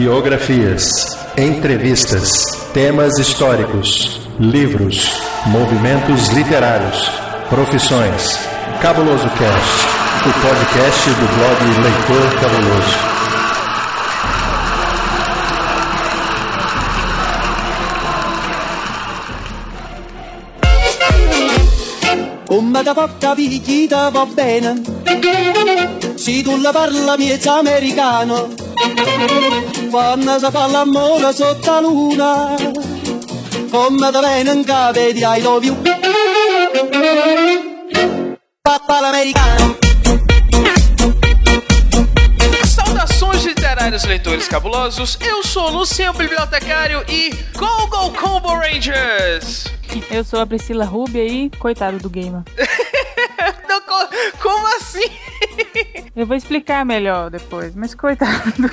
Biografias, entrevistas, temas históricos, livros, movimentos literários, profissões. Cabuloso Cast, o podcast do blog Leitor Cabuloso. Come da porta picchita va bene Se tu la parla miezza americano Quando si fa l'amore sotto la luna Come da bene in capo di I love you Papà l'americano Saudações literários leitores cabulosos, eu sou o Luciano Bibliotecário e Go Go Combo Rangers! Eu sou a Priscila Rubia e coitado do gamer. Não, co- como assim? Eu vou explicar melhor depois, mas coitado do.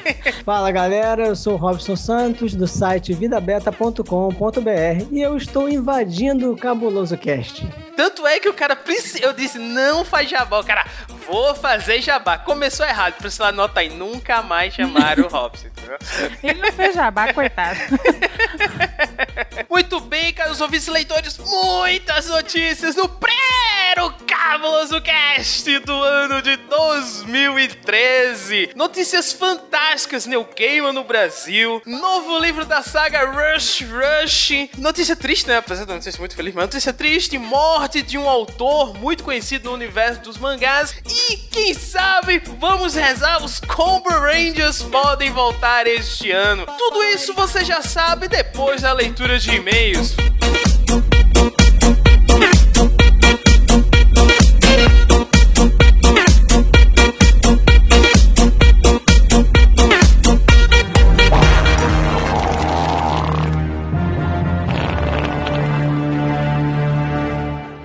Fala galera, eu sou o Robson Santos do site vidabeta.com.br e eu estou invadindo o Cabuloso Cast. Tanto é que o cara, eu disse, não faz jabá. O cara, vou fazer jabá. Começou errado, Priscila anota aí, nunca mais chamaram o Robson, entendeu? Ele não fez jabá, coitado. Muito bem, caros ouvintes leitores, muitas notícias no Prero Cabuloso Cast do ano de 2013. Notícias fantásticas, Neil Gaiman no Brasil, novo livro da saga Rush Rush. Notícia triste, né? Apesar de não ser muito feliz, mas notícia triste, morte de um autor muito conhecido no universo dos mangás. E quem sabe, vamos rezar, os Combo Rangers podem voltar este ano. Tudo isso você já sabe depois da leitura de e-mails.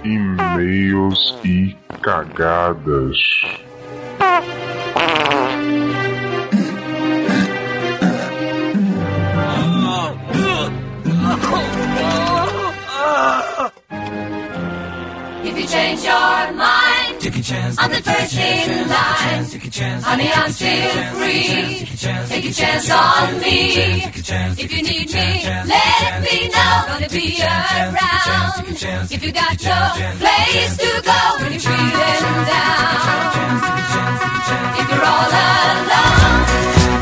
e-mails e cagadas. If you change your mind, take a chance. I'm the first in line. Honey, I'm still free. Take a chance on me. If you need me, let me know. Gonna be around. If you got no place to go when you're feeling down. If you're all alone,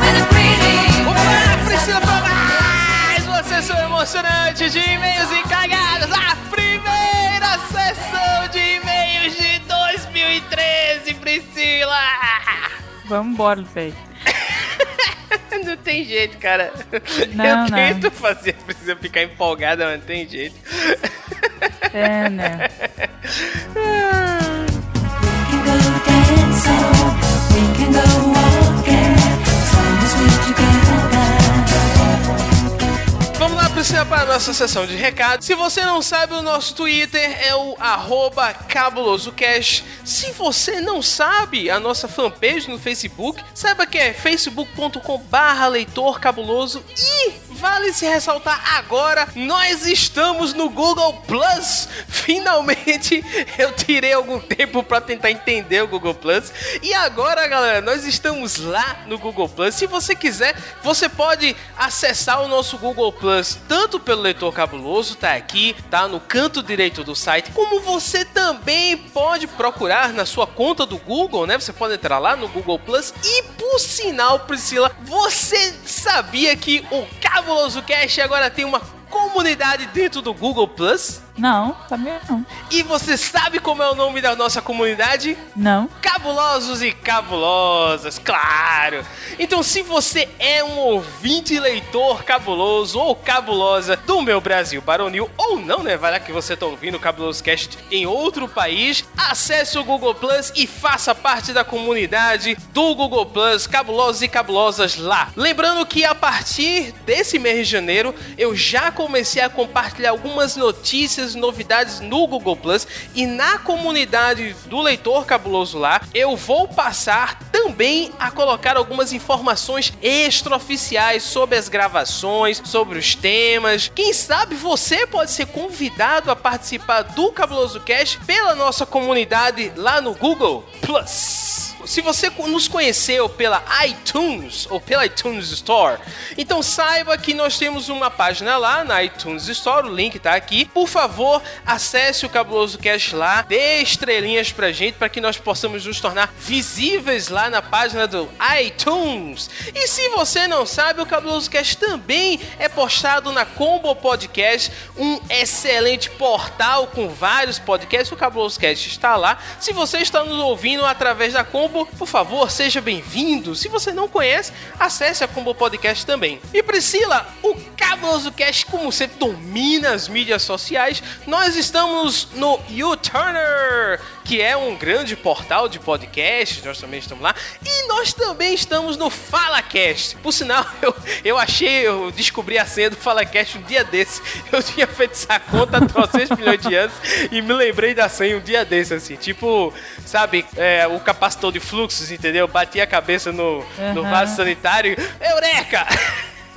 with a pretty Vamos Priscila, para mais uma sessão emocionante de e-mails e cagadas. A Vamos embora, velho. Não tem jeito, cara. Não, Eu não. tento fazer a Priscila ficar empolgada, mas não tem jeito. É, né? We can go Priscila, para a nossa sessão de recados. Se você não sabe, o nosso Twitter é o arroba cabulosocast. Se você não sabe a nossa fanpage no Facebook, saiba que é facebook.com barra leitor cabuloso e vale se ressaltar agora, nós estamos no Google Plus. Finalmente eu tirei algum tempo para tentar entender o Google Plus. E agora, galera, nós estamos lá no Google Plus. Se você quiser, você pode acessar o nosso Google Plus tanto pelo leitor cabuloso, tá aqui, tá no canto direito do site, como você também pode procurar na sua conta do Google, né? Você pode entrar lá no Google Plus e por sinal, Priscila, você sabia que o Cabuloso Cast agora tem uma comunidade dentro do Google Plus? Não, sabia não. E você sabe como é o nome da nossa comunidade? Não. Cabulosos e cabulosas, claro! Então, se você é um ouvinte leitor cabuloso ou cabulosa do meu Brasil Baronil, ou não, né? Vai lá que você tá ouvindo o Cabuloso Cast em outro país, acesse o Google Plus e faça parte da comunidade do Google Plus, cabulosos e cabulosas lá. Lembrando que a partir desse mês de janeiro, eu já comecei a compartilhar algumas notícias, novidades no Google Plus e na comunidade do leitor cabuloso lá, eu vou passar também a colocar algumas informações extraoficiais sobre as gravações, sobre os temas. Quem sabe você pode ser convidado a participar do Cabuloso Cast pela nossa comunidade lá no Google Plus. Se você nos conheceu pela iTunes ou pela iTunes Store, então saiba que nós temos uma página lá na iTunes Store, o link tá aqui. Por favor, acesse o Cabuloso Cast lá, dê estrelinhas pra gente para que nós possamos nos tornar visíveis lá na página do iTunes. E se você não sabe, o Cabuloso Cast também é postado na Combo Podcast, um excelente portal com vários podcasts. O Cabuloso Cast está lá. Se você está nos ouvindo através da Combo, por favor, seja bem-vindo. Se você não conhece, acesse a Combo Podcast também. E Priscila, o Cabuloso Cast, como sempre, domina as mídias sociais. Nós estamos no YouTurner, que é um grande portal de podcast. Nós também estamos lá. E nós também estamos no FalaCast. Por sinal, eu, eu achei, eu descobri a senha do FalaCast um dia desse. Eu tinha feito essa conta há 300 milhões de anos e me lembrei da senha um dia desse, assim. Tipo, sabe, é, o capacitor de fluxos, entendeu? Bati a cabeça no, no Uhum. vaso sanitário. Eureka!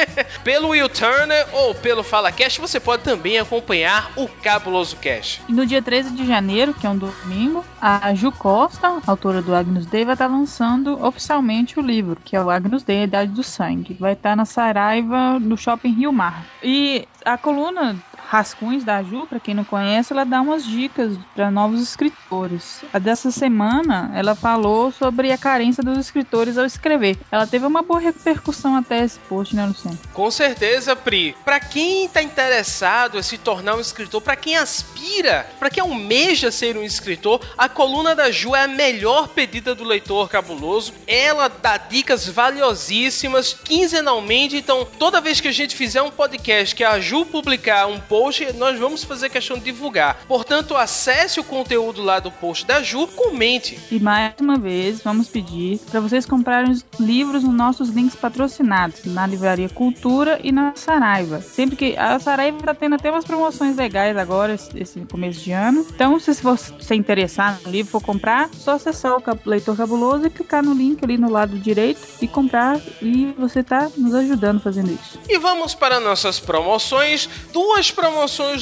pelo Will Turner ou pelo FalaCast, você pode também acompanhar o Cabuloso Cast. E no dia 13 de janeiro, que é um domingo, a Ju Costa, autora do Agnus Dei, vai estar lançando oficialmente o livro, que é o Agnus Dei, a Idade do Sangue. Vai estar na Saraiva, no Shopping Rio Mar. E a coluna Rascunhos da Ju, para quem não conhece, ela dá umas dicas para novos escritores. A dessa semana, ela falou sobre a carência dos escritores ao escrever. Ela teve uma boa repercussão até esse post, né, Luciano? Com certeza, Pri. Pra quem tá interessado em se tornar um escritor, pra quem aspira, pra quem almeja ser um escritor, a coluna da Ju é a melhor pedida do leitor cabuloso. Ela dá dicas valiosíssimas quinzenalmente, então toda vez que a gente fizer um podcast que a Ju publicar um post, nós vamos fazer questão de divulgar. Portanto, acesse o conteúdo lá do post da Ju, comente. E mais uma vez, vamos pedir para vocês comprarem os livros nos nossos links patrocinados, na Livraria Cultura e na Saraiva. Sempre que a Saraiva está tendo até umas promoções legais agora, esse, começo de ano. Então, se você se interessar no livro for comprar, só acessar o Leitor Cabuloso e clicar no link ali no lado direito e comprar. E você tá nos ajudando fazendo isso. E vamos para nossas promoções. Duas promoções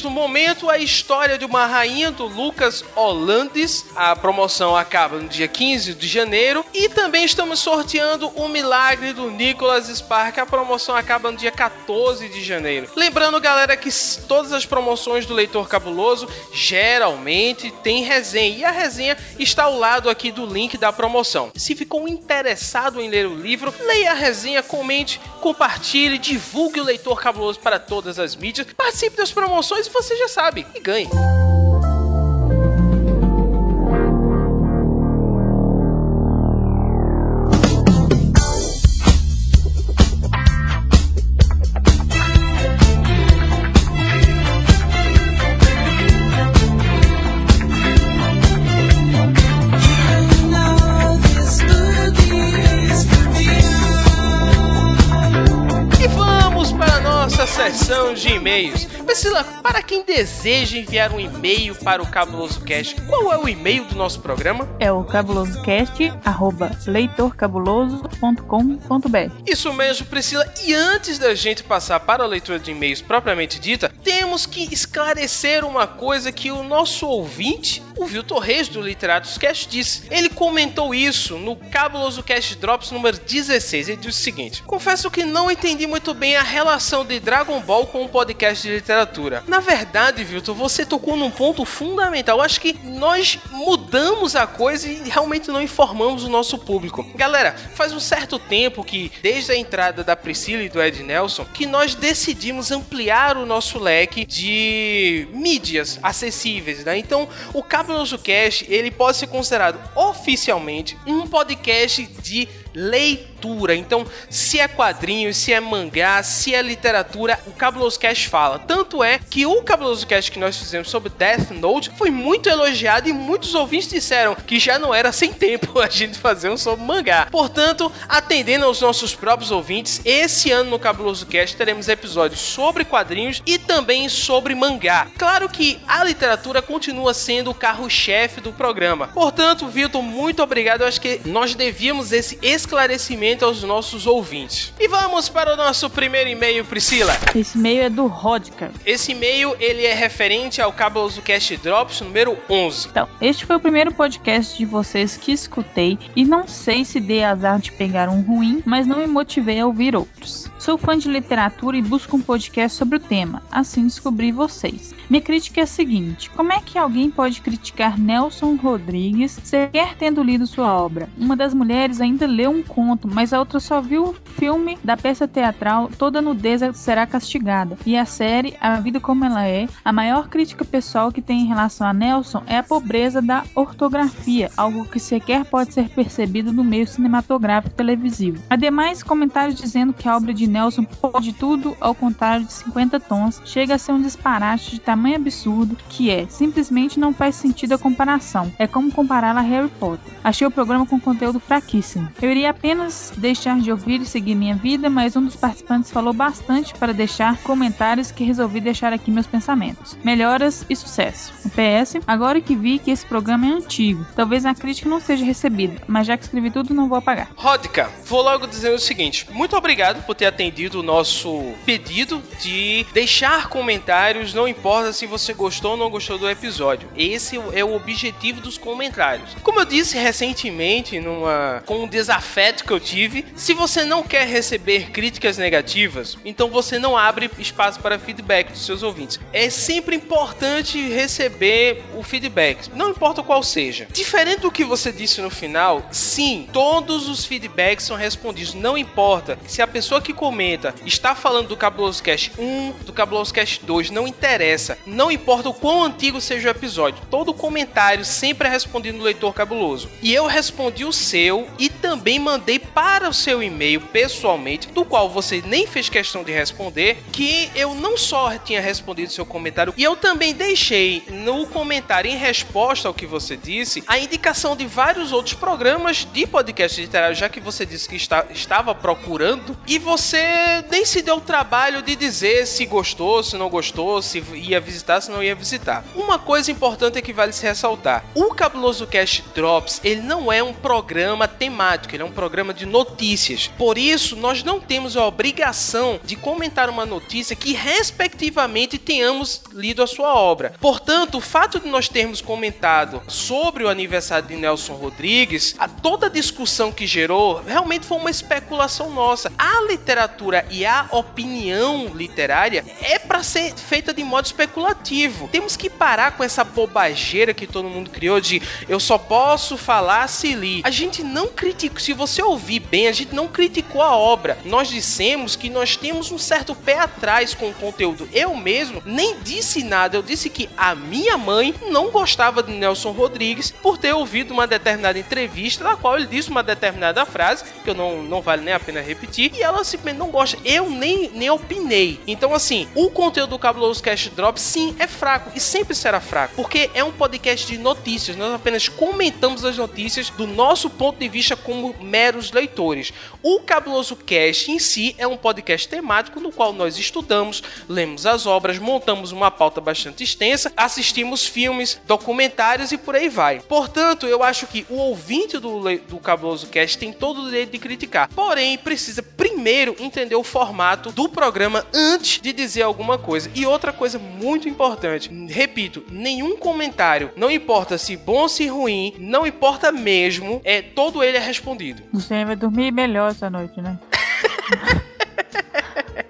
no momento: a história de uma rainha do Lucas Hollandes. A promoção acaba no dia 15 de janeiro. E também estamos sorteando o milagre do Nicholas Spark. A promoção acaba no dia 14 de janeiro. Lembrando, galera, que todas as promoções do Leitor Cabuloso geralmente tem resenha. E a resenha está ao lado aqui do link da promoção. Se ficou interessado em ler o livro, leia a resenha, comente, compartilhe, divulgue o Leitor Cabuloso para todas as mídias, participe das promoções e você já sabe, e ganhe. Priscila, para quem deseja enviar um e-mail para o Cabuloso Cast, qual é o e-mail do nosso programa? É o cabulosocast, arroba leitorcabuloso.com.br. Isso mesmo, Priscila. E antes da gente passar para a leitura de e-mails propriamente dita, temos que esclarecer uma coisa que o nosso ouvinte, o Viltor Reis do Literatos Cast, disse. Ele comentou isso no Cabuloso Cast Drops número 16. Ele disse o seguinte: Confesso que não entendi muito bem a relação de Dragon Ball com o podcast de literatura. Na verdade, Vilton, você tocou num ponto fundamental. Eu acho que nós mudamos a coisa e realmente não informamos o nosso público. Galera, faz um certo tempo que, desde a entrada da Priscila e do Ed Nelson, que nós decidimos ampliar o nosso leque de mídias acessíveis, né? Então, o Cabuloso Cast, ele pode ser considerado oficialmente um podcast de leitura. Então, se é quadrinho, se é mangá, se é literatura, o Cabuloso Cast fala. Tanto é que o Cabuloso Cast que nós fizemos sobre Death Note foi muito elogiado e muitos ouvintes disseram que já não era sem tempo a gente fazer um sobre mangá. Portanto, atendendo aos nossos próprios ouvintes, esse ano no Cabuloso Cast teremos episódios sobre quadrinhos e também sobre mangá. Claro que a literatura continua sendo o carro-chefe do programa. Portanto, Vitor, muito obrigado. Eu acho que nós devíamos esse esclarecimento aos nossos ouvintes. E vamos para o nosso primeiro e-mail, Priscila. Esse e-mail é do Rodka. Esse e-mail ele é referente ao Cabuloso Cast Drops número 11. Então, este foi o primeiro podcast de vocês que escutei e não sei se dei azar de pegar um ruim, mas não me motivei a ouvir outros. Sou fã de literatura e busco um podcast sobre o tema, assim descobri vocês. Minha crítica é a seguinte: como é que alguém pode criticar Nelson Rodrigues sequer tendo lido sua obra? Uma das mulheres ainda leu um conto, mas a outra só viu o filme da peça teatral Toda Nudez Será Castigada. E a série A Vida Como Ela É, a maior crítica pessoal que tem em relação a Nelson é a pobreza da ortografia, algo que sequer pode ser percebido no meio cinematográfico televisivo. Ademais, comentários dizendo que a obra de Nelson pode tudo ao contrário de 50 tons chega a ser um disparate de tamanho absurdo que é, simplesmente não faz sentido a comparação. É como compará-la a Harry Potter. Achei o programa com conteúdo fraquíssimo. Eu iria apenas deixar de ouvir e seguir minha vida, mas um dos participantes falou bastante para deixar comentários que resolvi deixar aqui meus pensamentos. Melhoras e sucesso. O PS, agora que vi que esse programa é antigo, talvez a crítica não seja recebida, mas já que escrevi tudo, não vou apagar. Rodka, vou logo dizer o seguinte: muito obrigado por ter atendido o nosso pedido de deixar comentários, não importa se você gostou ou não gostou do episódio. Esse é o objetivo dos comentários. Como eu disse recentemente, numa com um desafeto que eu tive, se você não quer receber críticas negativas, então você não abre espaço para feedback dos seus ouvintes. É sempre importante receber o feedback, não importa qual seja. Diferente do que você disse no final, sim, todos os feedbacks são respondidos, não importa se a pessoa que comenta está falando do Cabuloso Cast 1, do Cabuloso Cast 2, não interessa. Não importa o quão antigo seja o episódio, todo comentário sempre é respondido no leitor cabuloso. E eu respondi o seu e também mandei para o seu e-mail pessoalmente, do qual você nem fez questão de responder, que eu não só tinha respondido seu comentário, e eu também deixei no comentário em resposta ao que você disse a indicação de vários outros programas de podcast literário, já que você disse que está, estava procurando, e você nem se deu o trabalho de dizer se gostou, se não gostou, se ia visitar, se não ia visitar. Uma coisa importante é que vale se ressaltar: o Cabuloso Cast Drops ele não é um programa temático, ele é um programa de notícias. Por isso, nós não temos a obrigação de comentar uma notícia que, respectivamente, tenhamos lido a sua obra. Portanto, o fato de nós termos comentado sobre o aniversário de Nelson Rodrigues, a toda a discussão que gerou, realmente foi uma especulação nossa. A literatura e a opinião literária é para ser feita de modo especulativo. Temos que parar com essa bobageira que todo mundo criou de eu só posso falar se li. A gente não criticou, se você ouvir bem, a gente não criticou a obra. Nós dissemos que nós temos um certo pé atrás com o conteúdo. Eu mesmo nem disse nada, eu disse que a minha mãe não gostava de Nelson Rodrigues por ter ouvido uma determinada entrevista na qual ele disse uma determinada frase, que eu não, não vale nem a pena repetir, e ela não gosta. Eu nem, nem opinei. Então, assim, o conteúdo do Cabuloso Cast Drop, sim, é fraco e sempre será fraco, porque é um podcast de notícias. Nós apenas comentamos as notícias do nosso ponto de vista como meros leitores. O Cabuloso Cast em si é um podcast temático no qual nós estudamos, lemos as obras, montamos uma pauta bastante extensa, assistimos filmes, documentários e por aí vai. Portanto, eu acho que o ouvinte do, do Cabuloso Cast tem todo o direito de criticar, porém precisa primeiro entender o formato do programa antes de dizer alguma coisa. E outra coisa muito importante, repito, nenhum comentário, não importa se bom ou se ruim, não importa mesmo, é todo ele é respondido. Você vai dormir melhor essa noite, né?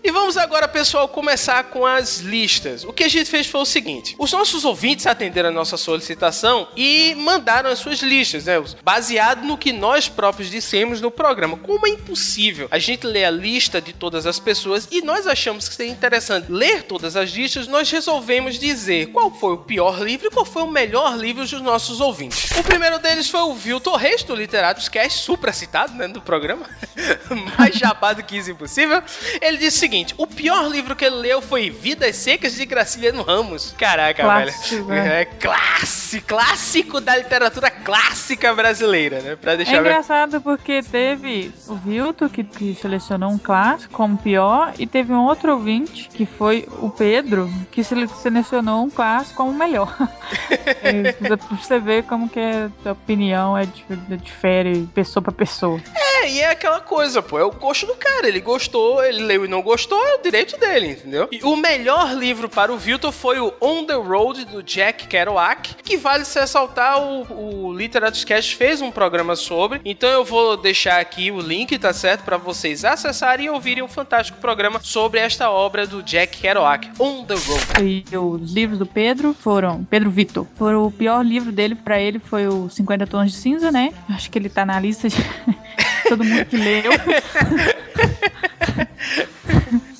E vamos agora, pessoal, começar com as listas. O que a gente fez foi o seguinte: os nossos ouvintes atenderam a nossa solicitação e mandaram as suas listas, né? Baseado no que nós próprios dissemos no programa. Como é impossível a gente ler a lista de todas as pessoas e nós achamos que seria interessante ler todas as listas, nós resolvemos dizer qual foi o pior livro e qual foi o melhor livro dos nossos ouvintes. O primeiro deles foi o Viltor Reis, do Literatos Cast, supra citado, né, do programa. Mais jabá do que isso impossível. Ele disse o seguinte: o pior livro que ele leu foi Vidas Secas de Graciliano Ramos. Caraca, Clássico, velho. né? É clássico, clássico da literatura clássica brasileira, né? Pra É deixar bem- engraçado porque teve o Vilto, que, que selecionou um clássico como pior, e teve um outro ouvinte, que foi o Pedro, que sele- selecionou um clássico como melhor. é, pra você ver como que a opinião é, dif- difere pessoa pra pessoa. É, e é aquela coisa, pô, é o gosto do cara. Ele gostou, ele leu e não gostou, é o direito dele, entendeu? E o melhor livro para o Vilton foi o On the Road, do Jack Kerouac, que vale se ressaltar, o, o Literatus Cast fez um programa sobre, então eu vou deixar aqui o link, tá certo? Para vocês acessarem e ouvirem um fantástico programa sobre esta obra do Jack Kerouac, On the Road. E os livros do Pedro foram. Pedro Vitor. Foi o pior livro dele pra ele foi o 50 Tons de Cinza, né? Acho que ele tá na lista de todo mundo que leu.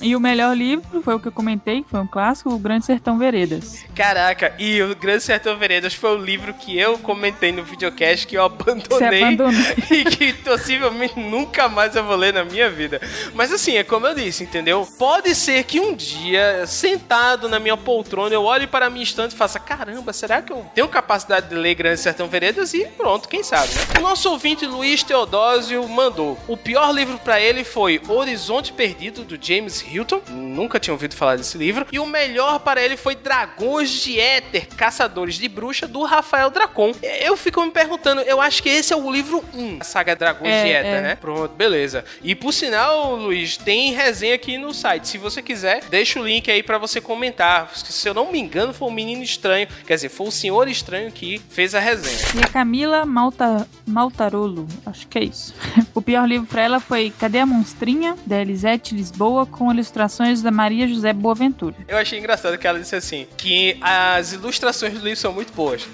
E o melhor livro foi o que eu comentei, que foi um clássico, O Grande Sertão Veredas. Caraca, e o Grande Sertão Veredas foi o livro que eu comentei no videocast que eu abandonei. e que possivelmente nunca mais eu vou ler na minha vida. Mas assim, é como eu disse, entendeu? Pode ser que um dia, sentado na minha poltrona, eu olhe para a minha estante e faça: caramba, será que eu tenho capacidade de ler Grande Sertão Veredas? E pronto, quem sabe, né? O nosso ouvinte Luiz Teodósio mandou: o pior livro para ele foi Horizonte Perdido, do James Hilton. Nunca tinha ouvido falar desse livro. E o melhor para ele foi Dragões de Éter, Caçadores de Bruxa, do Rafael Dracon. Eu fico me perguntando, eu acho que esse é o livro 1, a saga Dragões É, de Éter, é. né? Pronto, beleza. E por sinal, Luiz, tem resenha aqui no site. Se você quiser, deixa o link aí pra você comentar. Se eu não me engano, foi o Menino Estranho, quer dizer, foi o Senhor Estranho que fez a resenha. E a Camila Malta, Maltarolo, acho que é isso. O pior livro pra ela foi Cadê a Monstrinha, da Elisete Lisboa, com ilustrações da Maria José Boaventura. Eu achei engraçado que ela disse assim, que as ilustrações do livro são muito boas.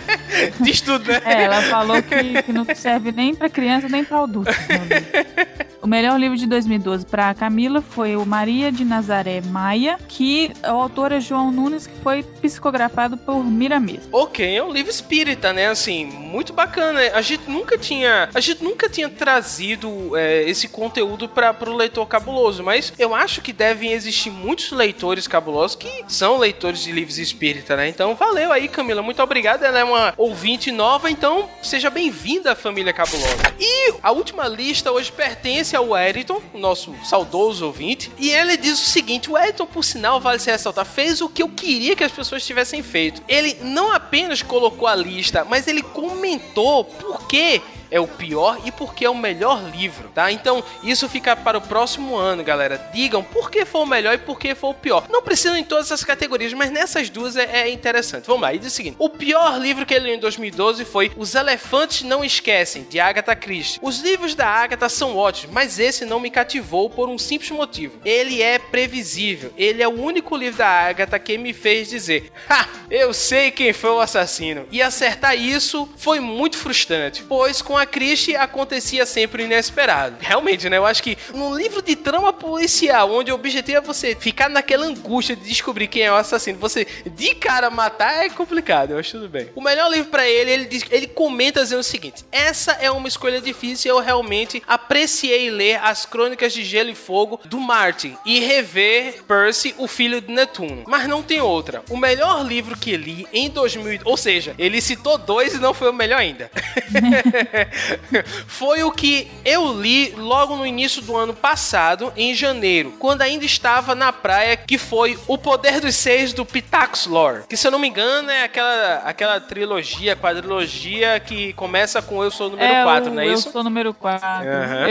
Diz tudo, né? É, ela falou que, que não serve nem pra criança nem pra adulto. O melhor livro de 2012 para Camila foi o Maria de Nazaré Maia, que o autor é João Nunes, que foi psicografado por Miramês. Ok, é um livro espírita, né? Assim, muito bacana. A gente nunca tinha, a gente nunca tinha trazido é, esse conteúdo para o leitor cabuloso, mas eu acho que devem existir muitos leitores cabulosos que são leitores de livros espírita, né? Então, valeu aí, Camila. Muito obrigado. Ela é uma ouvinte nova, então seja bem-vinda à família cabulosa. E a última lista hoje pertence ao Eriton, o nosso saudoso ouvinte, e ele diz o seguinte: o Eriton, por sinal, vale se ressaltar, fez o que eu queria que as pessoas tivessem feito. Ele não apenas colocou a lista, mas ele comentou por quê é o pior e porque é o melhor livro, tá? Então, isso fica para o próximo ano, galera. Digam por que foi o melhor e por que foi o pior. Não precisam em todas as categorias, mas nessas duas é, é interessante. Vamos lá, e diz o seguinte: o pior livro que ele leu em 2012 foi Os Elefantes Não Esquecem, de Agatha Christie. Os livros da Agatha são ótimos, mas esse não me cativou por um simples motivo. Ele é previsível. Ele é o único livro da Agatha que me fez dizer: Ha! Eu sei quem foi o assassino. E acertar isso foi muito frustrante, pois com a Christie acontecia sempre inesperado. Realmente, né? Eu acho que num livro de trama policial, onde o objetivo é você ficar naquela angústia de descobrir quem é o assassino, você de cara matar é complicado, eu acho tudo bem. O melhor livro pra ele, ele diz, ele comenta dizendo o seguinte: essa é uma escolha difícil, eu realmente apreciei ler as Crônicas de Gelo e Fogo do Martin e rever Percy, o filho de Netuno. Mas não tem outra. O melhor livro que li em 2000, ou seja, ele citou dois e não foi o melhor ainda. foi o que eu li logo no início do ano passado, em janeiro, quando ainda estava na praia, que foi O Poder dos Seis do Pitax Lore. Que se eu não me engano é aquela, aquela trilogia, quadrilogia que começa com Eu Sou o número é 4, o não é Eu isso? sou o número 4. Aham.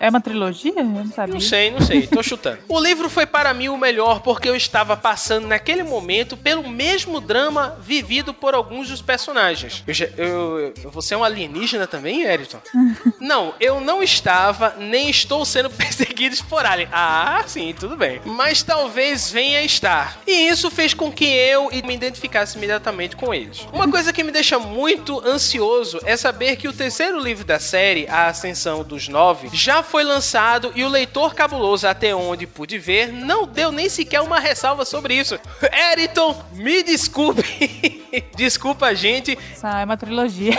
é uma trilogia? Eu não sabia. Não sei, não sei, tô chutando. O livro foi para mim o melhor porque eu estava passando naquele momento pelo mesmo drama vivido por alguns dos personagens. Eu, já- eu, eu- você é um alienígena também? Alien, Eriton? não, eu não estava, nem estou sendo perseguido por Alien. Ah, sim, tudo bem. Mas talvez venha a estar. E isso fez com que eu me identificasse imediatamente com eles. Uma coisa que me deixa muito ansioso é saber que o terceiro livro da série, A Ascensão dos Nove, já foi lançado e o leitor cabuloso, até onde pude ver, não deu nem sequer uma ressalva sobre isso. Eriton, me desculpe. Desculpa a gente. Essa é uma trilogia.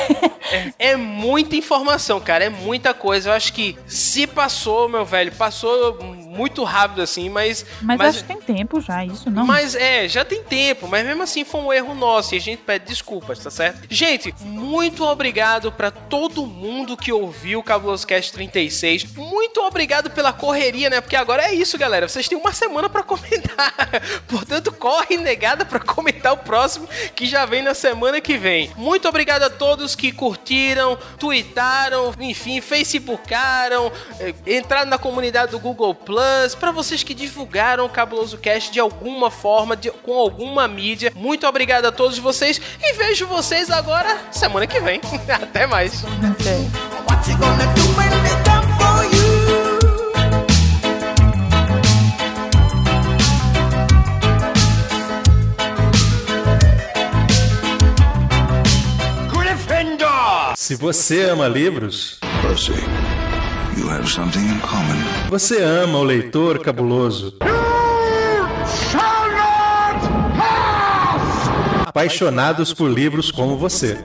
É, é muita informação, cara. É muita coisa. Eu acho que se passou, meu velho, passou muito rápido assim, mas. Mas, acho que tem tempo já, isso não. Mas é, já tem tempo, mas mesmo assim foi um erro nosso e a gente pede desculpas, tá certo? Gente, muito obrigado pra todo mundo que ouviu o Cabuloso Cast 36. Muito obrigado pela correria, né? Porque agora é isso, galera. Vocês têm uma semana pra comentar. Portanto, corre negada pra comentar o próximo que já vem na semana que vem. Muito obrigado a todos que curtiram, tweetaram, enfim, facebookaram, eh, entraram na comunidade do Google Plus, para vocês que divulgaram o Cabuloso Cast de alguma forma, de, com alguma mídia. Muito obrigado a todos vocês e vejo vocês agora semana que vem. Até mais. What Se você ama livros, você ama o leitor cabuloso. Apaixonados por livros como você.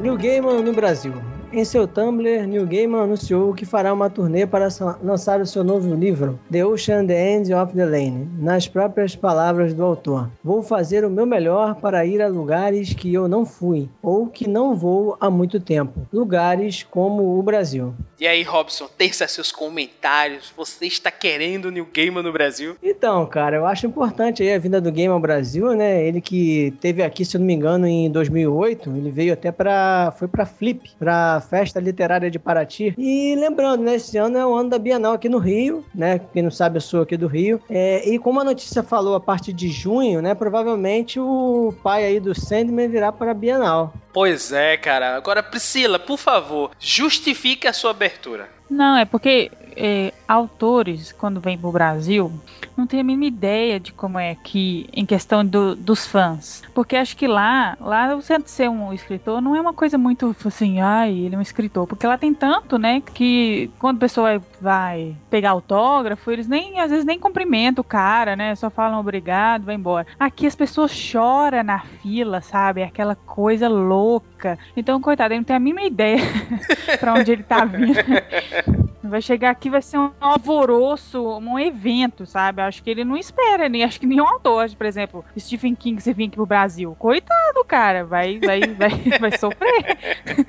New Gaiman no Brasil. Em seu Tumblr, New Gaiman anunciou que fará uma turnê para lançar o seu novo livro, The Ocean The End of the Lane. Nas próprias palavras do autor: Vou fazer o meu melhor para ir a lugares que eu não fui ou que não vou há muito tempo. Lugares como o Brasil. E aí, Robson, terça seus comentários. Você está querendo New Gamer no Brasil? Então, cara, eu acho importante aí a vinda do Game ao Brasil, né? Ele que teve aqui, se eu não me engano, em 2008, ele veio até para foi para Flip, para Festa Literária de Paraty. E lembrando, né, esse ano é o ano da Bienal aqui no Rio, né? Quem não sabe, eu sou aqui do Rio. É, e como a notícia falou a partir de junho, né, provavelmente o pai aí do Sandman virá para a Bienal. Pois é, cara. Agora, Priscila, por favor, justifique a sua abertura. Não, é porque é, autores, quando vêm pro Brasil, não tem a mínima ideia de como é aqui em questão do- dos fãs. Porque acho que lá, lá você ser um escritor não é uma coisa muito assim, ai, ele é um escritor. Porque lá tem tanto, né, que quando a pessoa vai, pegar autógrafo, eles nem, às vezes nem cumprimentam o cara, né, só falam obrigado, vai embora. Aqui as pessoas choram na fila, sabe, é aquela coisa louca. Então, coitado, ele não tem a mínima ideia pra onde ele tá vindo. Vai chegar aqui, vai ser um alvoroço, um evento, sabe? Acho que ele não espera, nem acho que nenhum autor, por exemplo, Stephen King, você vir aqui pro Brasil. Coitado, cara, vai, vai, vai, vai sofrer.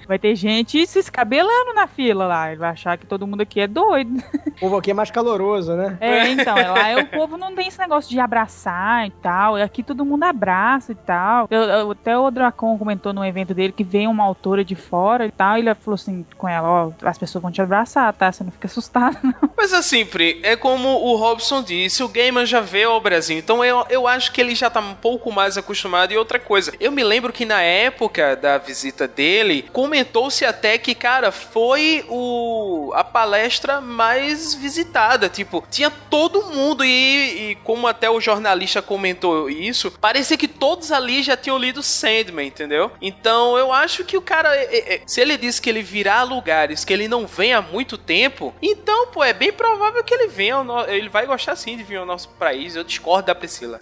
Vai ter gente se escabelando na fila lá. Ele vai achar que todo mundo aqui é doido. O povo aqui é mais caloroso, né? É, então, lá é, o povo não tem esse negócio de abraçar e tal. Aqui todo mundo abraça e tal. Eu- eu- até o Dracon comentou no evento dele que vem uma autora de fora e tal. E ele falou assim com ela: Ó, as pessoas vão te abraçar, tá? Você não fica assustado, não. Mas assim, Pri, é como o Robson disse, o Gaiman já veio ao Brasil, então eu, eu acho que ele já tá um pouco mais acostumado. E outra coisa, eu me lembro que na época da visita dele, comentou-se até que, cara, foi o a palestra mais visitada. Tipo, tinha todo mundo e, e como até o jornalista comentou isso, parecia que todos ali já tinham lido Sandman, entendeu? Então eu acho que o cara, é- é- se ele disse que ele virá a lugares que ele não vem há muito tempo, então, pô, é bem provável que ele venha, ele vai gostar sim de vir ao nosso país. Eu discordo da Priscila.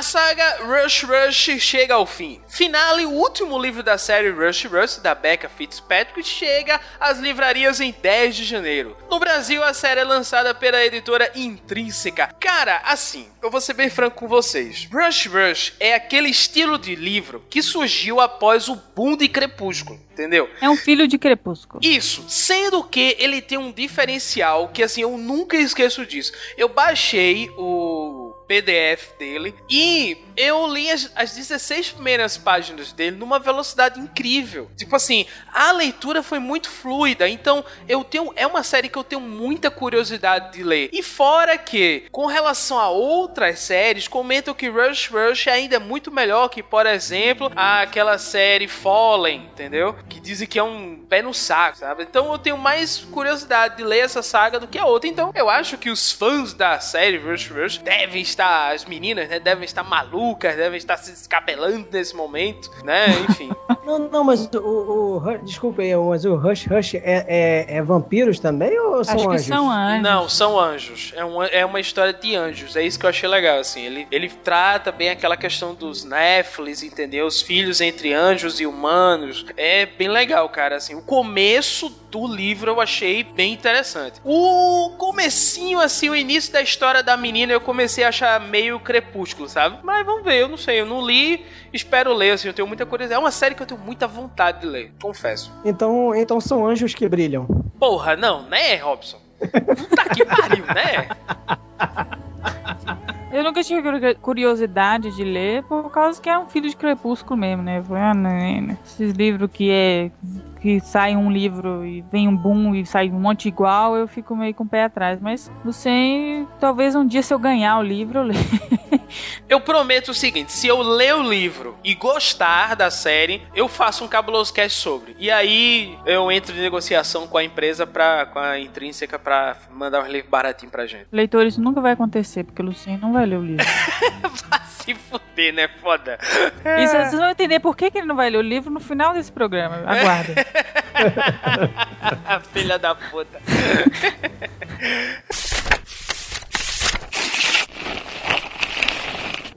A saga Rush Rush chega ao fim. Finale, o último livro da série Rush Rush, da Becca Fitzpatrick, chega às livrarias em 10 de janeiro. No Brasil, a série é lançada pela editora Intrínseca. Cara, assim, eu vou ser bem franco com vocês. Rush Rush é aquele estilo de livro que surgiu após o boom de Crepúsculo, entendeu? É um filho de crepúsculo. Isso, sendo que ele tem um diferencial que assim eu nunca esqueço disso. Eu baixei o PDF dele. E eu li as, as 16 primeiras páginas dele numa velocidade incrível. Tipo assim, a leitura foi muito fluida. Então, eu tenho. É uma série que eu tenho muita curiosidade de ler. E fora que, com relação a outras séries, comentam que Rush Rush ainda é muito melhor que, por exemplo, aquela série Fallen, entendeu? Que dizem que é um pé no saco, sabe? Então eu tenho mais curiosidade de ler essa saga do que a outra. Então, eu acho que os fãs da série Rush Rush devem estar, as meninas, né, devem estar malucas, devem estar se descabelando nesse momento, né? Enfim. Não, não, mas o, o Rush- desculpa aí, mas o Rush Rush é, é, é vampiros também ou são Acho que anjos? são anjos. Não, são anjos. É uma, é uma história de anjos. É isso que eu achei legal, assim. Ele, ele trata bem aquela questão dos Néfilis, entendeu? Os filhos entre anjos e humanos. É bem legal, cara, assim. O começo do livro eu achei bem interessante. O comecinho, assim, o início da história da menina eu comecei a achar meio crepúsculo, sabe? Mas vamos ver, eu não sei. Eu não li, espero ler, assim. Eu tenho muita curiosidade. É uma série que eu tenho muita vontade de ler, confesso. Então, então são anjos que brilham. Porra, não, né, Robson? Puta que pariu, né? Eu nunca tive curi- curiosidade de ler por causa que é um filho de crepúsculo mesmo, né? Ah, né, Esses livros que é. que sai um livro e vem um boom e sai um monte igual, eu fico meio com o pé atrás. Mas não sei, talvez um dia se eu ganhar o livro, eu leio. Eu prometo o seguinte: se eu ler o livro e gostar da série, eu faço um cabuloso cast sobre. E aí eu entro em negociação com a empresa pra, com a intrínseca pra mandar os livros baratinhos pra gente. Leitor, isso nunca vai acontecer, porque o Luciano não vai ler o livro. Vai se fuder, né? Foda. E vocês vão entender por que, que ele não vai ler o livro no final desse programa. Aguarda. Filha da puta.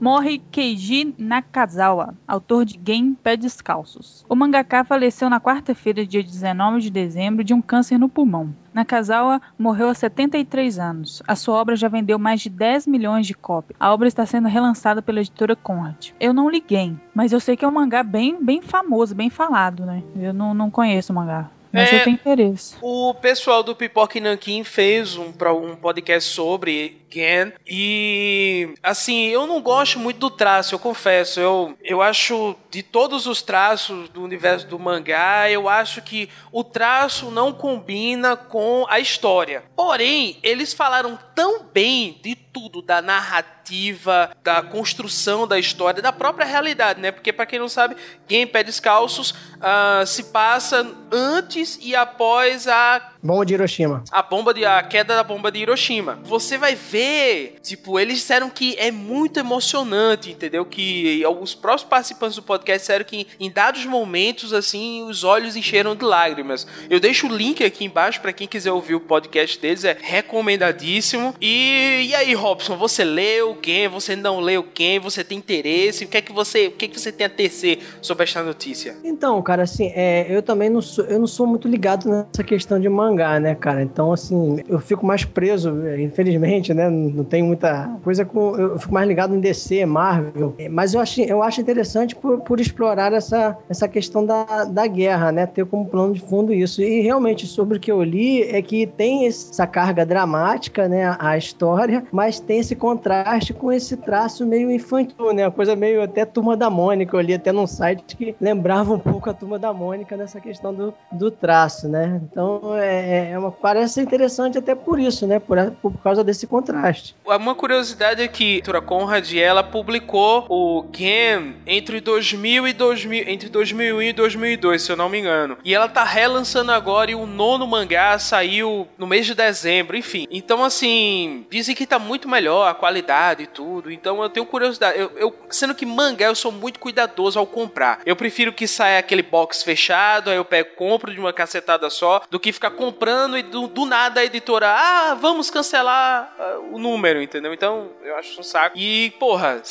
Morre Keiji Nakazawa, autor de Game Pé Descalços. O mangaka faleceu na quarta-feira, dia 19 de dezembro, de um câncer no pulmão. Nakazawa morreu aos 73 anos. A sua obra já vendeu mais de 10 milhões de cópias. A obra está sendo relançada pela editora Conrad. Eu não liguei, mas eu sei que é um mangá bem, bem famoso, bem falado, né? Eu não, não conheço o mangá. Mas É. eu tenho interesse. O pessoal do Pipoca e Nankin fez um, um podcast sobre Gen. E, assim, eu não gosto muito do traço, eu confesso. Eu, eu acho, de todos os traços do universo do mangá, eu acho que o traço não combina com a história. Porém, eles falaram tão bem de tudo, da narrativa, da construção da história, da própria realidade, né? Porque, pra quem não sabe, Game Pé Descalços ah, se passa antes e após a Bom de Hiroshima. a bomba de a queda da bomba de Hiroshima. Você vai ver, tipo, eles disseram que é muito emocionante, entendeu? Que os próximos participantes do podcast disseram que em dados momentos assim, os olhos encheram de lágrimas. Eu deixo o link aqui embaixo para quem quiser ouvir o podcast deles, é recomendadíssimo. E, e aí, Robson, você leu quem? Você não leu quem? Você tem interesse? O que é que você, o que é que você tem a tecer sobre esta notícia? Então, cara, assim, é, eu também não sou, eu não sou muito ligado nessa questão de mangá, né, cara? Então, assim, eu fico mais preso, infelizmente, né? Não tenho muita coisa com. Eu fico mais ligado em DC, Marvel. Mas eu acho, eu acho interessante por, por explorar essa, essa questão da, da guerra, né? Ter como plano de fundo isso. E realmente, sobre o que eu li, é que tem essa carga dramática, né? A, a história, mas tem esse contraste com esse traço meio infantil, né? Uma coisa meio até turma da Mônica. Eu li até num site que lembrava um pouco a turma da Mônica nessa questão do, do traço, né? Então é, é uma, parece interessante até por isso, né? Por, por causa desse contraste. Uma curiosidade é que a Tura Conrad ela publicou o Game entre 2000 e 2000, entre 2001 e 2002, se eu não me engano. E ela tá relançando agora e o nono mangá saiu no mês de dezembro, enfim. Então assim, dizem que tá muito melhor a qualidade e tudo. Então eu tenho curiosidade. Eu, eu- sendo que mangá eu sou muito cuidadoso ao comprar. Eu prefiro que saia aquele box fechado, aí eu pego, compro de uma cacetada só, do que ficar comprando e do, do nada a editora, ah, vamos cancelar ah, o número, entendeu? Então, eu acho um saco. E, porra,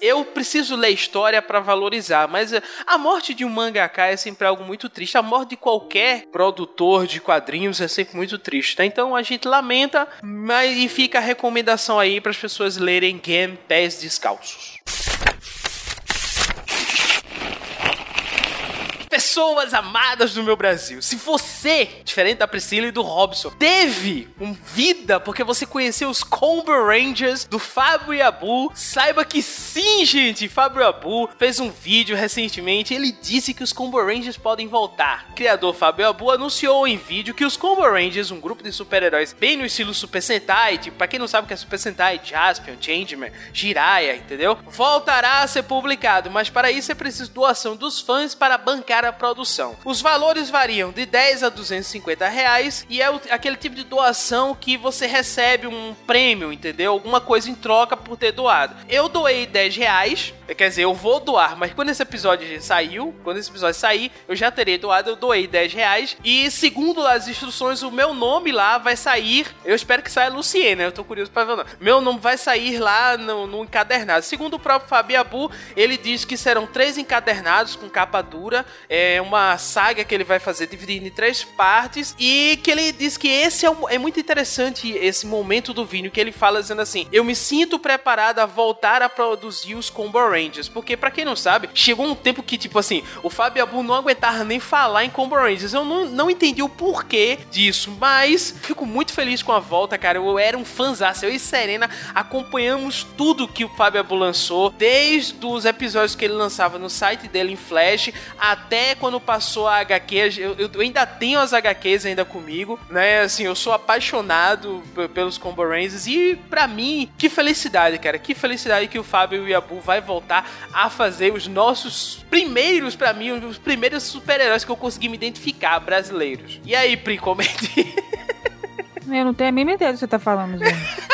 eu preciso ler história pra valorizar, mas eh, a morte de um mangaka é sempre algo muito triste. A morte de qualquer produtor de quadrinhos é sempre muito triste, tá? Então a gente lamenta, mas e fica a recomendação aí para as pessoas lerem Game Pés Descalços. Pessoas amadas do meu Brasil, se você, diferente da Priscila e do Robson, teve um vida porque você conheceu os Combo Rangers do Fábio Yabu, saiba que sim, gente, Fábio Yabu fez um vídeo recentemente, ele disse que os Combo Rangers podem voltar. O criador Fábio Yabu anunciou em vídeo que os Combo Rangers, um grupo de super-heróis bem no estilo Super Sentai, tipo, pra quem não sabe o que é Super Sentai, Jaspion, Changeman, Jiraiya, entendeu? Voltará a ser publicado, mas para isso é preciso doação dos fãs para bancar a produção. Os valores variam de 10 a 250 reais e é o- aquele tipo de doação que você recebe um prêmio, entendeu? Alguma coisa em troca por ter doado. Eu doei 10 reais, quer dizer, eu vou doar, mas quando esse episódio saiu, quando esse episódio sair, eu já terei doado, eu doei 10 reais e segundo as instruções, o meu nome lá vai sair, eu espero que saia Luciene, eu tô curioso pra ver. Meu nome vai sair lá no, no encadernado. Segundo o próprio Fabiabu, ele diz que serão três encadernados com capa dura, é uma saga que ele vai fazer dividida em três partes e que ele diz que esse é, um- é muito interessante esse momento do vídeo que ele fala dizendo assim: "Eu me sinto preparado a voltar a produzir os Combo Rangers", porque pra quem não sabe, chegou um tempo que tipo assim, o Fabiabu não aguentava nem falar em Combo Rangers. Eu não, não entendi o porquê disso, mas fico muito feliz com a volta, cara. Eu era um fãzaço. Eu e Serena acompanhamos tudo que o Fábio Abu lançou, desde os episódios que ele lançava no site dele em Flash, até quando passou a HQ. Eu, eu- ainda tenho as HQs ainda comigo, né? Assim, eu sou apaixonado pelos Combo Rangers e pra mim, que felicidade, cara. Que felicidade que o Fábio Yabu vai voltar a fazer os nossos primeiros, pra mim, os primeiros super-heróis que eu consegui me identificar, brasileiros. E aí, Pri, comente. Eu não tenho a mínima ideia do que você tá falando, gente.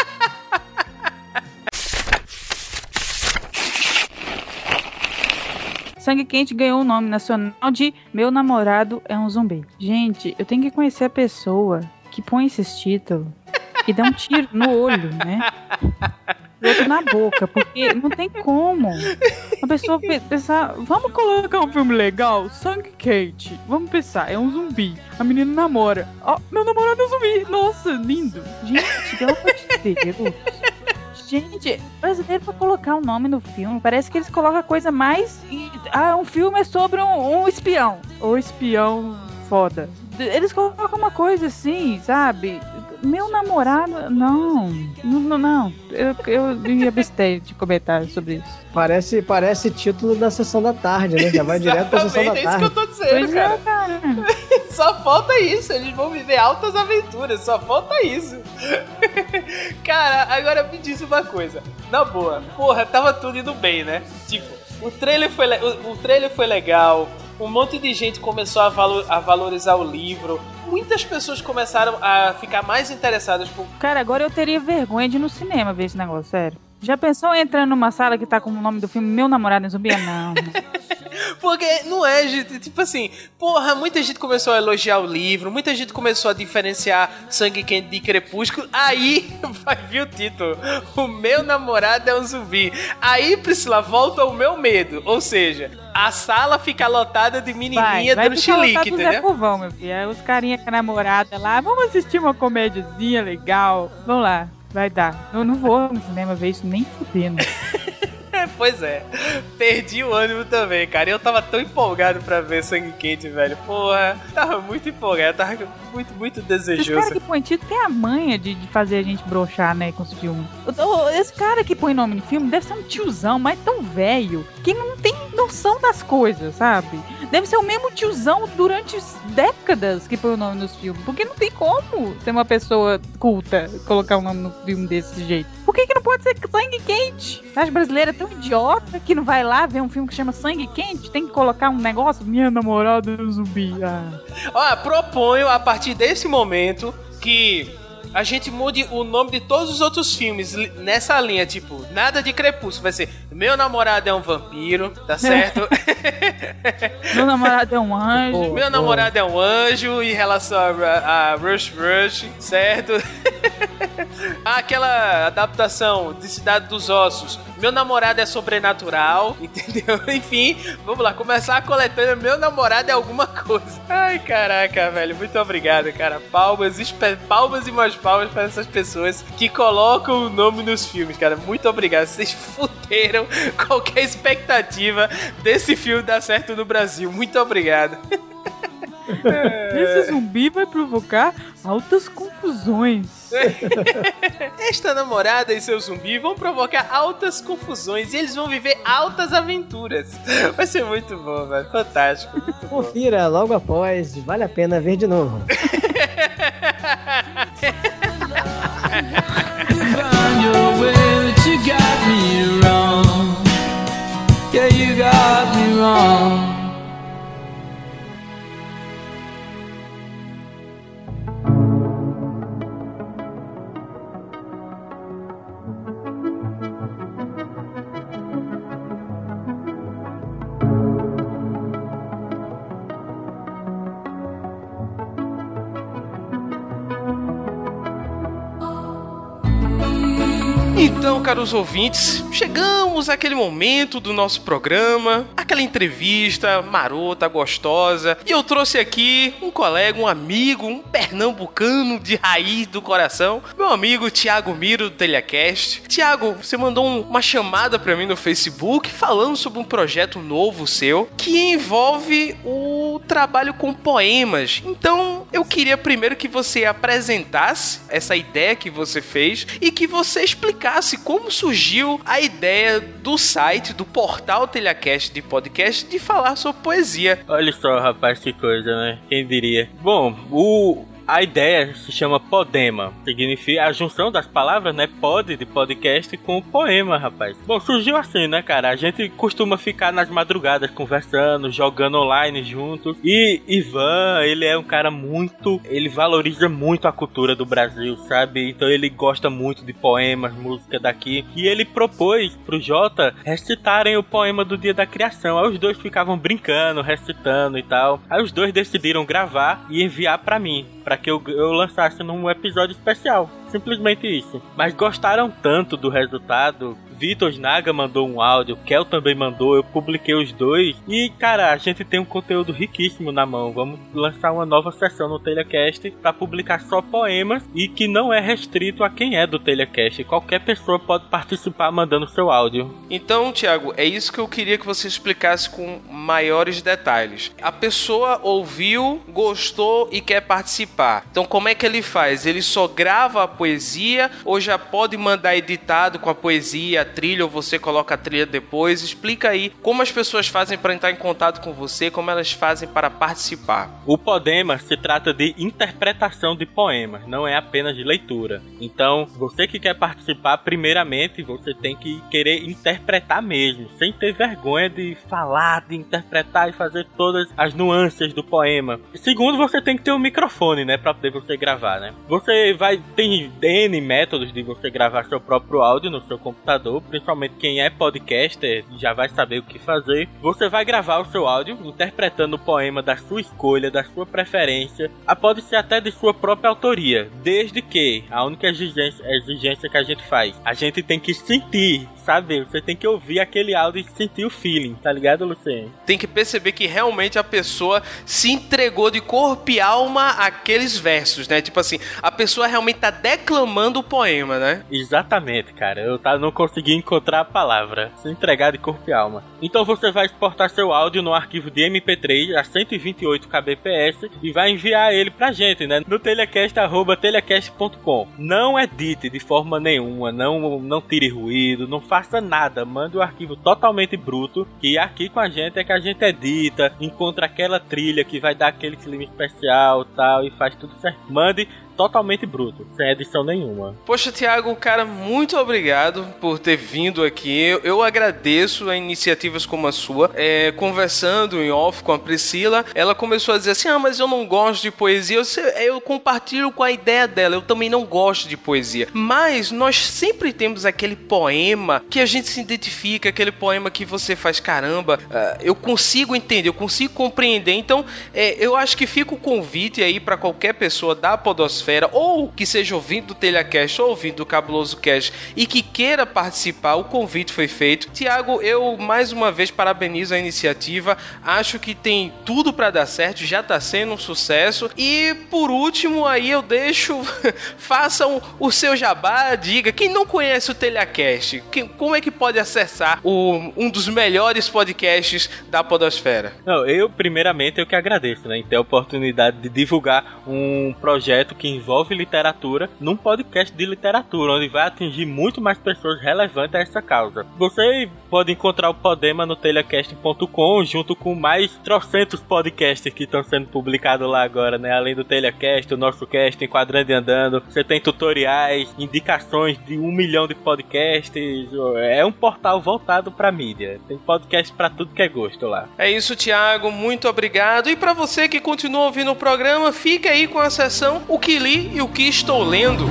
Sangue Quente ganhou o nome nacional de Meu Namorado é um Zumbi. Gente, eu tenho que conhecer a pessoa que põe esses títulos e dá um tiro no olho, né? Outro na boca, porque não tem como. A pessoa pe- pensar, vamos colocar um filme legal? Sangue Quente. Vamos pensar, é um zumbi. A menina namora. Ó, meu namorado é um zumbi. Nossa, lindo. Gente, pelo amor de Deus. Gente, brasileiro pra colocar o nome no filme, parece que eles colocam coisa mais. Ah, um filme é sobre um, um espião. O espião foda. Eles colocam uma coisa assim, sabe? Meu namorado. Não. Não, não. Eu, eu me abstei de comentar sobre isso. Parece, parece título da sessão da tarde, né? Já vai direto pra sessão da Exatamente, é isso que eu tarde. tô dizendo, Pois cara. é, cara. Só falta isso, eles vão viver altas aventuras, só falta isso. Cara, agora me diz uma coisa, na boa, porra, tava tudo indo bem, né? Tipo, o trailer foi, le- o, o trailer foi legal, um monte de gente começou a, valo- a valorizar o livro, muitas pessoas começaram a ficar mais interessadas por Cara, agora eu teria vergonha de ir no cinema ver esse negócio, sério. Já pensou em entrar numa sala que tá com o nome do filme Meu Namorado é Zumbi? Não. Porque não é, gente, tipo assim, porra, muita gente começou a elogiar o livro, muita gente começou a diferenciar Sangue Quente de Crepúsculo, aí vai vir o título, o meu namorado é um zumbi. Aí, Priscila, volta o meu medo, ou seja, a sala fica lotada de Vai, menininha vai dando ficar chilique, do Zé entendeu? Povão, meu filho. Aí os carinha com a namorada lá, vamos assistir uma comédiazinha legal. Vamos lá, vai dar. Eu não vou no cinema ver isso nem fudendo. pois é, perdi o ânimo também, cara. Eu tava tão empolgado pra ver Sangue Quente, velho. Porra, tava muito empolgado, tava muito, muito Esse desejoso. cara que põe título tem a manha de, de fazer a gente broxar, né, com os filmes. Esse cara que põe nome no filme deve ser um tiozão, mas tão velho, que não tem noção das coisas, sabe? Deve ser o mesmo tiozão durante décadas que põe o nome nos filmes. Porque não tem como ser uma pessoa culta colocar o nome no filme desse jeito. Por que, que não pode ser sangue quente? As brasileira é tão idiota que não vai lá ver um filme que chama Sangue Quente? Tem que colocar um negócio? Minha namorada é um zumbi. Ah. Proponho a partir desse momento que a gente mude o nome de todos os outros filmes nessa linha, tipo, nada de crepúsculo, vai ser Meu namorado é um vampiro, tá certo? Meu namorado é um anjo. Meu namorado é um anjo em relação a, a Rush Rush, certo? Aquela adaptação de Cidade dos Ossos. Meu namorado é sobrenatural, entendeu? Enfim, vamos lá, começar a coletânea Meu namorado é alguma coisa. Ai, caraca, velho, muito obrigado, cara. Palmas, palmas e mais palmas para essas pessoas que colocam o nome nos filmes, cara. Muito obrigado. Vocês fuderam qualquer expectativa desse filme dar certo no Brasil. Muito obrigado. Esse zumbi vai provocar altas confusões. Esta namorada e seu zumbi vão provocar altas confusões e eles vão viver altas aventuras. Vai ser muito bom, velho. Fantástico. Muito bom. Confira logo após, vale a pena ver de novo. Então, caros ouvintes, chegamos àquele momento do nosso programa, aquela entrevista marota, gostosa, e eu trouxe aqui um colega, um amigo, um pernambucano de raiz do coração, meu amigo Tiago Miro do Telecast. Tiago, você mandou um- uma chamada pra mim no Facebook falando sobre um projeto novo seu que envolve o trabalho com poemas. Então, eu queria primeiro que você apresentasse essa ideia que você fez e que você explicasse como surgiu a ideia do site, do portal Telecast de podcast, de falar sobre poesia. Olha só, rapaz, que coisa, né? Quem diria? Bom, o. A ideia se chama Podema. Significa a junção das palavras, né? Pod de podcast com poema, rapaz. Bom, surgiu assim, né, cara? A gente costuma ficar nas madrugadas conversando, jogando online juntos. E Ivan, ele é um cara muito. Ele valoriza muito a cultura do Brasil, sabe? Então ele gosta muito de poemas, música daqui. E ele propôs pro Jota recitarem o poema do dia da criação. Aí os dois ficavam brincando, recitando e tal. Aí os dois decidiram gravar e enviar pra mim, pra que eu, eu lançasse num episódio especial. Simplesmente isso. Mas gostaram tanto do resultado. Vitor Naga mandou um áudio, Kel também mandou, eu publiquei os dois. E, cara, a gente tem um conteúdo riquíssimo na mão. Vamos lançar uma nova sessão no Telecast pra publicar só poemas e que não é restrito a quem é do Telecast. Qualquer pessoa pode participar mandando seu áudio. Então, Tiago, é isso que eu queria que você explicasse com maiores detalhes. A pessoa ouviu, gostou e quer participar. Então, como é que ele faz? Ele só grava a poesia ou já pode mandar editado com a poesia, trilha, ou você coloca a trilha depois? Explica aí como as pessoas fazem para entrar em contato com você, como elas fazem para participar. O Podema se trata de interpretação de poemas, não é apenas de leitura. Então, você que quer participar, primeiramente você tem que querer interpretar mesmo, sem ter vergonha de falar, de interpretar e fazer todas as nuances do poema. Segundo, você tem que ter um microfone, né, para poder você gravar, né? Você vai tem N métodos de você gravar seu próprio áudio no seu computador, principalmente quem é podcaster já vai saber o que fazer. Você vai gravar o seu áudio interpretando o poema da sua escolha, da sua preferência, a pode ser até de sua própria autoria, desde que a única exigência, exigência que a gente faz, a gente tem que sentir, sabe? Você tem que ouvir aquele áudio e sentir o feeling, tá ligado, Luciano? Tem que perceber que realmente a pessoa se entregou de corpo e alma àqueles versos, né? Tipo assim, a pessoa realmente tá declamando o poema, né? Exatamente, cara. Eu tá, não consegui encontrar a palavra. Se entregar de corpo e alma. Então você vai exportar seu áudio no arquivo de MP3 a 128 kbps e vai enviar ele pra gente, né? No telecast.telecast.com. Não edite de forma nenhuma, não, não tire ruído, não faça nada. Mande o arquivo totalmente bruto, que aqui com a gente é que a gente edita, encontra aquela trilha que vai dar aquele clima especial tal, e faz tudo certo. Mande totalmente bruto, sem edição nenhuma. Poxa, Tiago, cara, muito obrigado por ter vindo aqui. Eu, eu agradeço a iniciativas como a sua. É, conversando em off com a Priscila, ela começou a dizer assim: Ah, mas eu não gosto de poesia. Eu, eu compartilho com a ideia dela. Eu também não gosto de poesia. Mas nós sempre temos aquele poema que a gente se identifica, aquele poema que você faz, caramba, ah, eu consigo entender, eu consigo compreender. Então, é, eu acho que fica o convite aí para qualquer pessoa da Podosfera Podosfera, ou que seja ouvindo do Telhacast ou ouvindo do Cabuloso Cast e que queira participar, o convite foi feito. Tiago, eu mais uma vez parabenizo a iniciativa, acho que tem tudo para dar certo, já tá sendo um sucesso. E por último, aí eu deixo, façam o seu jabá, diga, quem não conhece o Telhacast, quem, como é que pode acessar o, um dos melhores podcasts da Podosfera? Não, eu, primeiramente, eu que agradeço, né, em ter a oportunidade de divulgar um projeto que envolve literatura num podcast de literatura, onde vai atingir muito mais pessoas relevantes a essa causa. Você pode encontrar o Podema no telecast.com, junto com mais trocentos podcasts que estão sendo publicados lá agora, né? Além do Telecast, o nosso cast, Enquadrando e Andando. Você tem tutoriais, indicações de um milhão de podcasts. É um portal voltado pra mídia. Tem podcast pra tudo que é gosto lá. É isso, Thiago. Muito obrigado. E para você que continua ouvindo o programa, fica aí com a sessão O que li e o que estou lendo.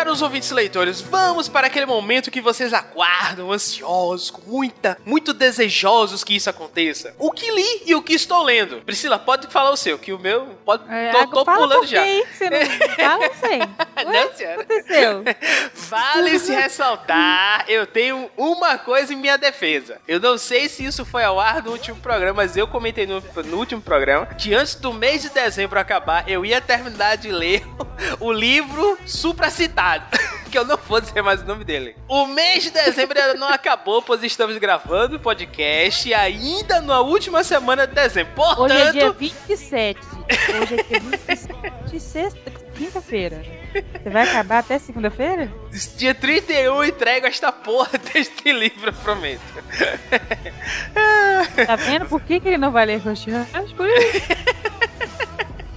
Caros ouvintes e leitores, vamos para aquele momento que vocês aguardam, ansiosos, com muita, muito desejosos que isso aconteça. O que li e o que estou lendo. Priscila, pode falar o seu, que o meu pode. É, tô, tô pulando já. quê? Você não fala, não sei. Não, senhora. aconteceu? Vale se ressaltar, eu tenho uma coisa em minha defesa. Eu não sei se isso foi ao ar no último programa, mas eu comentei no, no último programa que antes do mês de dezembro acabar, eu ia terminar de ler o livro supracitado. Que eu não vou dizer mais o nome dele. O mês de dezembro ainda não acabou, pois estamos gravando o podcast ainda na última semana de dezembro. Portanto, Hoje é dia 27. Hoje é dia 27, sexta, quinta-feira. Você vai acabar até segunda-feira? Dia 31 eu entrego esta porra deste livro, eu prometo. Tá vendo por que, que ele não vai ler Rush Rush? Por isso.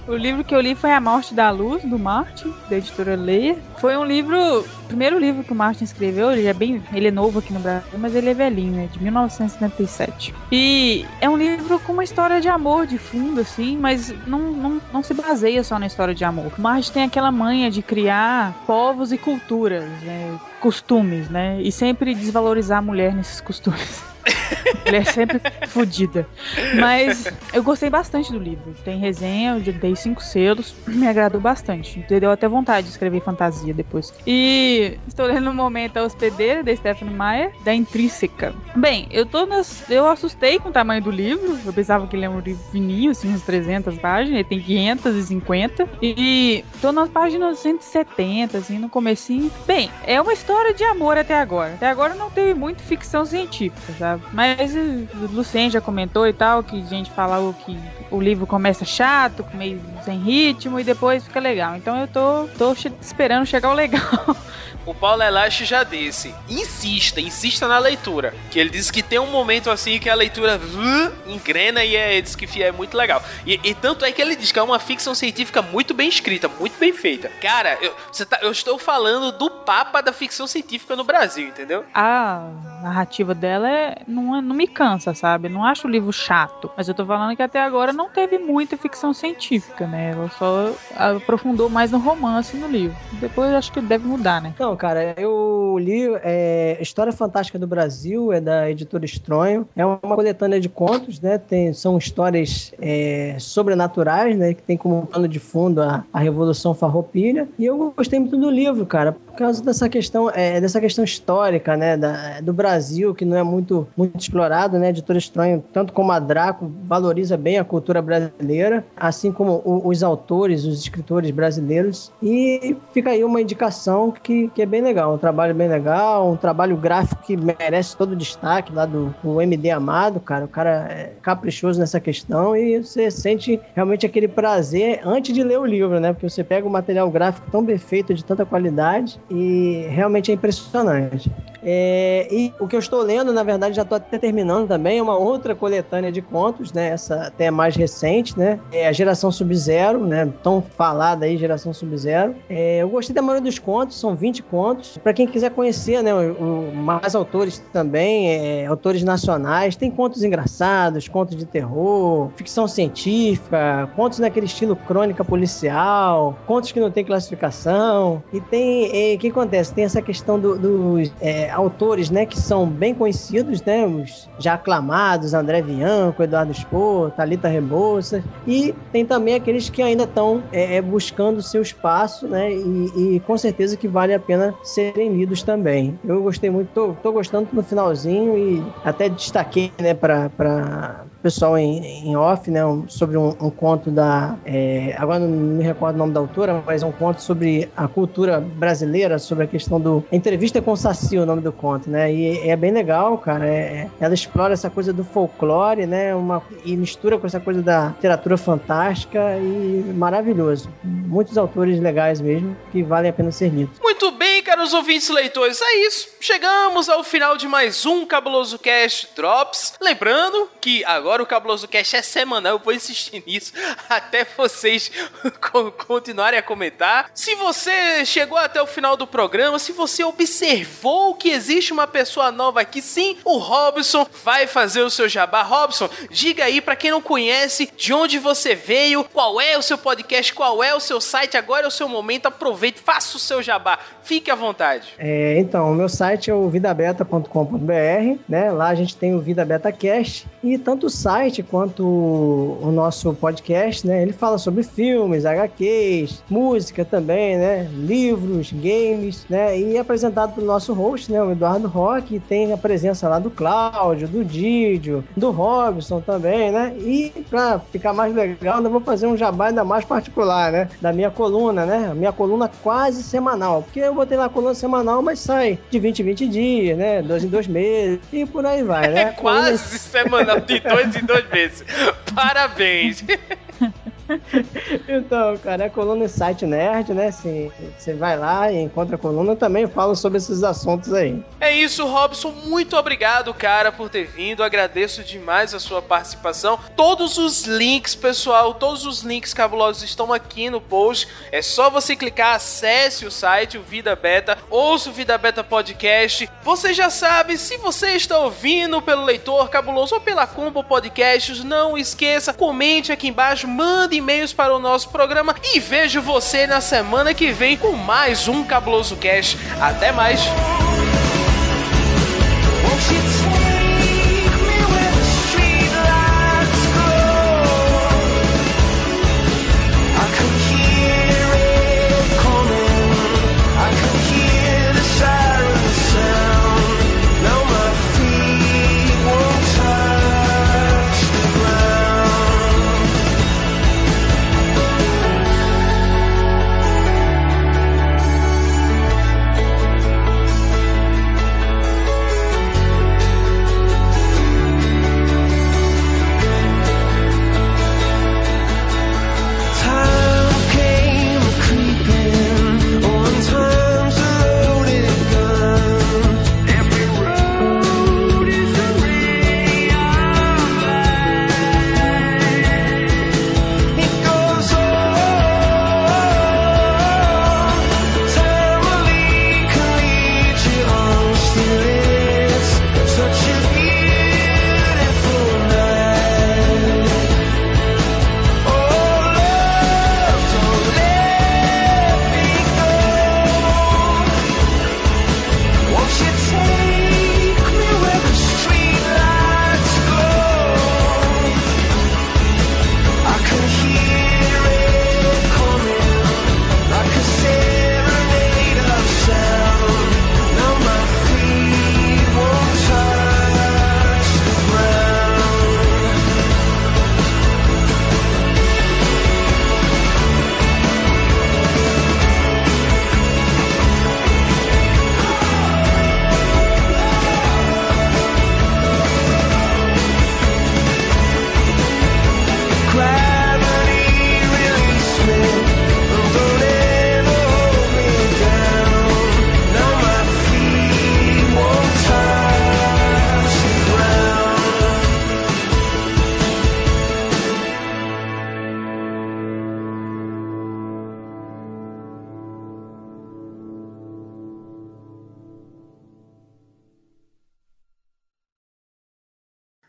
O livro que eu li foi A Morte da Luz, do Martin, da editora Leia. Foi um livro, primeiro livro que o Martin escreveu, ele é bem, ele é novo aqui no Brasil, mas ele é velhinho, é de 1977. E é um livro com uma história de amor de fundo, assim, mas não, não, não se baseia só na história de amor. O Martin tem aquela manha de criar povos e culturas, né, costumes, né, e sempre desvalorizar a mulher nesses costumes. É sempre fodida. Mas eu gostei bastante do livro. Tem resenha, eu dei cinco selos. Me agradou bastante. Deu até vontade de escrever fantasia depois. E estou lendo no momento A Hospedeira, da Stephanie Meyer, da Intrínseca. Bem, eu tô nas... Eu assustei com o tamanho do livro. Eu pensava que ele é um livro fininho, assim, uns 300 páginas. Ele tem 550. E tô nas páginas 170, assim, no comecinho. Bem, é uma história de amor até agora. Até agora não teve muito ficção científica, sabe? Mas Lucien já comentou e tal, que gente falou que o livro começa chato, meio sem ritmo, e depois fica legal. Então eu tô, tô esperando chegar o legal. O Paulo Elache já disse, insista, insista na leitura. Que ele disse que tem um momento assim que a leitura uh, engrena e é, diz que é muito legal. E, e tanto é que ele diz que é uma ficção científica muito bem escrita, muito bem feita. Cara, eu, tá- eu estou falando do papa da ficção científica no Brasil, entendeu? A narrativa dela é, não, é- não me cansa, sabe? Não acho o livro chato. Mas eu tô falando que até agora não teve muita ficção científica, né? Ela só aprofundou mais no romance no livro. Depois acho que deve mudar, né? Então, cara, eu li é, História Fantástica do Brasil, é da editora Estronho. É uma coletânea de contos, né? Tem, são histórias é, sobrenaturais, né? Que tem como pano de fundo a, a Revolução Farroupilha. E eu gostei muito do livro, cara, por causa dessa questão, é, dessa questão histórica, né? Da, do Brasil, que não é muito, muito explorado, né? A editora Estronho, tanto como a Draco, valoriza bem a cultura brasileira, assim como os autores, os escritores brasileiros. E fica aí uma indicação que, que é bem legal, um trabalho bem legal, um trabalho gráfico que merece todo o destaque lá do, do MD Amado, cara. O cara é caprichoso nessa questão e você sente realmente aquele prazer antes de ler o livro, né? Porque você pega um material gráfico tão bem feito, de tanta qualidade e realmente é impressionante. É, e o que eu estou lendo, na verdade, já estou até terminando também, é uma outra coletânea de contos, né? Essa até é mais recente, né? É a Geração Sub-Zero, né? Tão falada aí, Geração Sub-Zero. É, eu gostei da maioria dos contos, são 20 contos. Para quem quiser conhecer né, o, o, mais autores também, é, autores nacionais. Tem contos engraçados, contos de terror, ficção científica, contos naquele estilo crônica policial, contos que não tem classificação. E tem. É, o que acontece? Tem essa questão do, dos é, autores né, que são bem conhecidos, né, os já aclamados, André Bianco, Eduardo Spohr, Thalita Rebouças. E tem também aqueles que ainda estão é, é, buscando seu espaço, né? E, e, com certeza que vale a pena serem lidos também. Eu gostei muito, tô, tô gostando no finalzinho e até destaquei, né, para pessoal em, em off, né, sobre um, um, conto da. É, agora não me recordo o nome da autora, mas é um conto sobre a cultura brasileira, sobre a questão do. A entrevista com o Saci, o nome do conto, né? E é bem legal, cara. É, ela explora essa coisa do folclore, né? Uma, e mistura com essa coisa da literatura fantástica e maravilhoso. Muitos autores legais mesmo que valem a pena ser lidos. Muito bem, caros ouvintes leitores, é isso. Chegamos ao final de mais um Cabuloso Cast Drops. Lembrando que agora agora o Cabuloso Cast é semanal, eu vou insistir nisso até vocês continuarem a comentar. Se você chegou até o final do programa, se você observou que existe uma pessoa nova aqui, sim, o Robson vai fazer o seu jabá. Robson, diga aí para quem não conhece de onde você veio, qual é o seu podcast, qual é o seu site, agora é o seu momento, aproveite, faça o seu jabá, fique à vontade. É, então, o meu site é o vidabeta.com.br, né? Lá a gente tem o Vida Beta Cast e tanto o site quanto o nosso podcast, né? Ele fala sobre filmes, HQs, música também, né? Livros, games, né? E é apresentado pelo nosso host, né? O Eduardo Roque, tem a presença lá do Cláudio, do Didio, do Robson também, né? E para ficar mais legal, eu vou fazer um jabá ainda mais particular, né? Da minha coluna, né? A minha coluna quase semanal, porque eu botei lá a coluna semanal, mas sai de 20 em 20 dias, né? Dois em dois meses e por aí vai, né? É quase semanal de dois em dois meses. Parabéns. Então, cara, é a coluna Site Nerd, né? Você vai lá e encontra a coluna, também falo sobre esses assuntos aí. É isso, Robson. Muito obrigado, cara, por ter vindo. Agradeço demais a sua participação. Todos os links, pessoal, todos os links cabulosos estão aqui no post. É só você clicar, acesse o site, o Vida Beta, ouça o Vida Beta Podcast. Você já sabe, se você está ouvindo pelo Leitor Cabuloso ou pela Combo Podcasts, não esqueça, comente aqui embaixo, mande e-mails para o nosso programa e vejo você na semana que vem com mais um Cabuloso Cash. Até mais!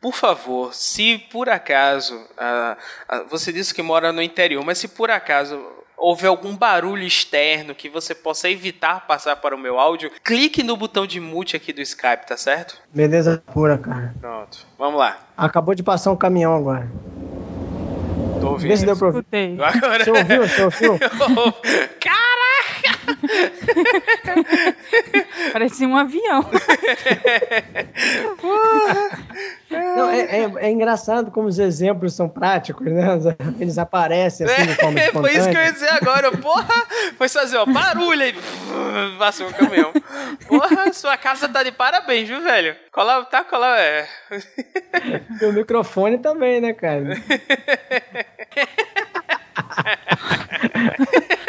Por favor, se por acaso ah, ah, você disse que mora no interior, mas se por acaso houver algum barulho externo que você possa evitar passar para o meu áudio, clique no botão de mute aqui do Skype, tá certo? Beleza pura, cara. Pronto, vamos lá. Acabou de passar um caminhão agora. Tô ouvindo. Vê se deu pra ouvir. Agora... Você ouviu? Você ouviu? Caraca! Parecia um avião. Não, é, é- é engraçado como os exemplos são práticos, né? Eles aparecem assim de forma É, foi isso que eu ia espontânea. dizer agora. Porra, foi fazer, ó, barulho aí. Passou o caminhão. Porra, sua casa tá de parabéns, viu, velho? Cola, tá, cola, é. E o microfone também, né, cara?